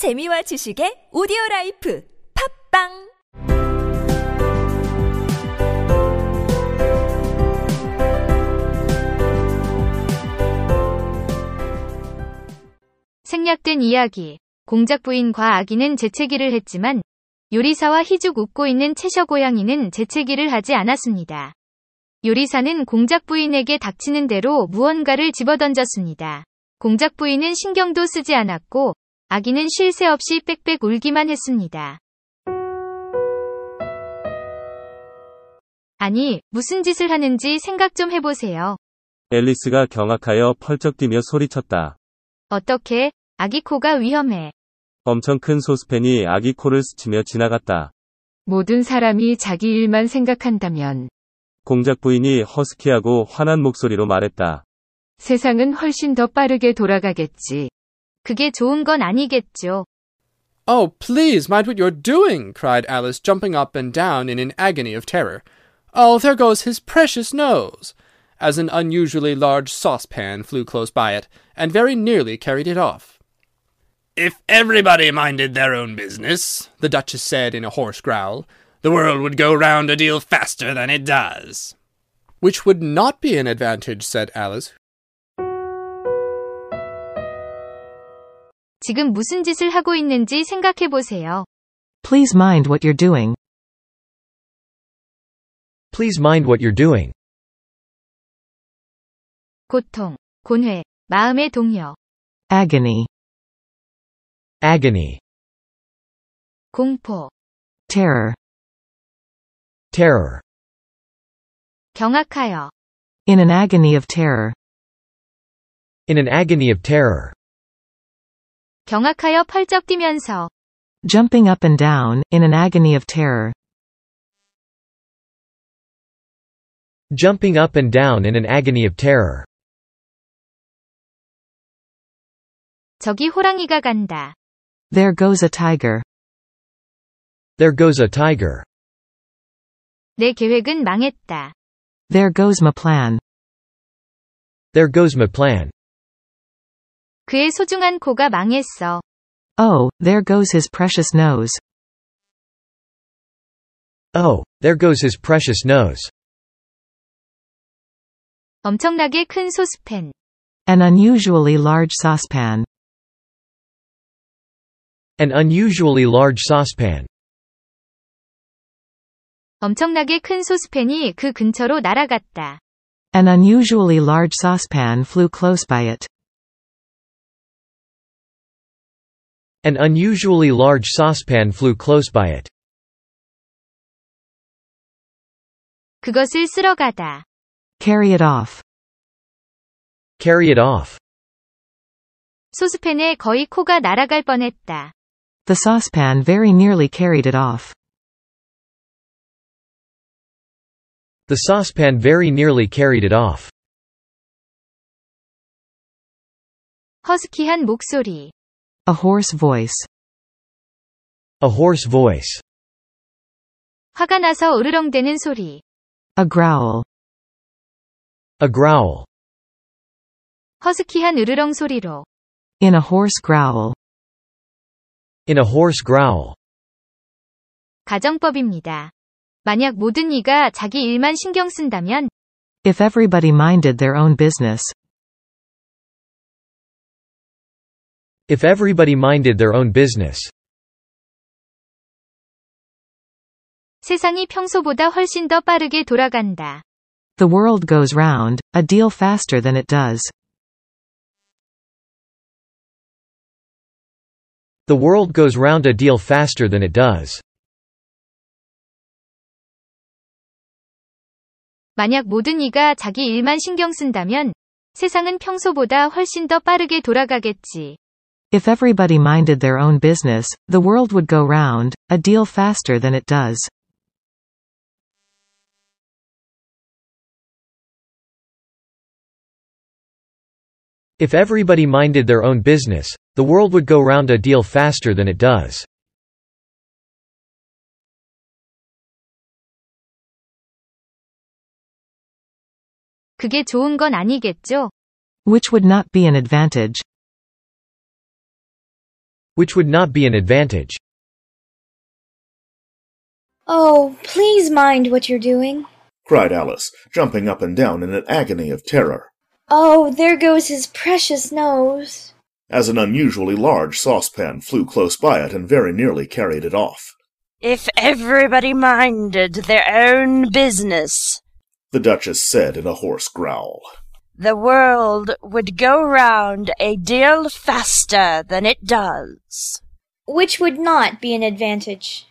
재미와 지식의 오디오 라이프 팝빵 생략된 이야기. 공작 부인과 아기는 재채기를 했지만 요리사와 희죽 웃고 있는 채셔 고양이는 재채기를 하지 않았습니다. 요리사는 공작 부인에게 닥치는 대로 무언가를 집어던졌습니다. 공작 부인은 신경도 쓰지 않았고 아기는 쉴 새 없이 빽빽 울기만 했습니다. 아니, 무슨 짓을 하는지 생각 좀 해보세요. 앨리스가 경악하여 펄쩍 뛰며 소리쳤다. 어떻게? 아기 코가 위험해. 엄청 큰 소스팬이 아기 코를 스치며 지나갔다. 모든 사람이 자기 일만 생각한다면 공작 부인이 허스키하고 화난 목소리로 말했다. 세상은 훨씬 더 빠르게 돌아가겠지. 그게 좋은 건 아니겠죠. Oh, please mind what you're doing, cried Alice, jumping up and down in an agony of terror. Oh, there goes his precious nose! As an unusually large saucepan flew close by it, and very nearly carried it off. If everybody minded their own business, the Duchess said in a hoarse growl, the world would go round a deal faster than it does. Which would not be an advantage, said Alice, 지금 무슨 짓을 하고 있는지 생각해 보세요. Please mind what you're doing. Please mind what you're doing. 고통, 곤회, 마음의 동요, Agony. Agony. 공포, Terror. Terror. 경악하여, In an agony of terror. In an agony of terror. 경악하여 펄쩍 뛰면서, Jumping up and down, in an agony of terror. Jumping up and down in an agony of terror. 저기 호랑이가 간다. There goes a tiger. There goes a tiger. 내 계획은 망했다. There goes my plan. There goes my plan. 그의 소중한 코가 망했어. Oh, there goes his precious nose. Oh, there goes his precious nose. 엄청나게 큰 소스팬, An unusually large saucepan. An unusually large saucepan. 엄청나게 큰 소스팬이 그 근처로 날아갔다. An unusually large saucepan flew close by it. An unusually large saucepan flew close by it. 그것을 쓸어가다. Carry it off. Carry it off. 소스팬에 거의 코가 날아갈 뻔했다. The saucepan very nearly carried it off. The saucepan very nearly carried it off. 허스키한 목소리, A hoarse voice. A hoarse voice. 화가 나서 으르렁대는 소리, A growl. A growl. 허스키한 으르렁 소리로, In a hoarse growl. In a hoarse growl. 가정법입니다. 만약 모든 이가 자기 일만 신경 쓴다면, If everybody minded their own business. If everybody minded their own business. 세상이 평소보다 훨씬 더 빠르게 돌아간다. The world goes round, a deal faster than it does. The world goes round a deal faster than it does. 만약 모든 이가 자기 일만 신경 쓴다면, 세상은 평소보다 훨씬 더 빠르게 돌아가겠지. If everybody minded their own business, the world would go round, a deal faster than it does. If everybody minded their own business, the world would go round a deal faster than it does. 그게 좋은 건 아니겠죠? Which would not be an advantage. which would not be an advantage. Oh, please mind what you're doing. cried Alice, jumping up and down in an agony of terror, Oh, there goes his precious nose. as an unusually large saucepan flew close by it and very nearly carried it off. If everybody minded their own business, The Duchess said in a hoarse growl. The world would go round a deal faster than it does. Which would not be an advantage.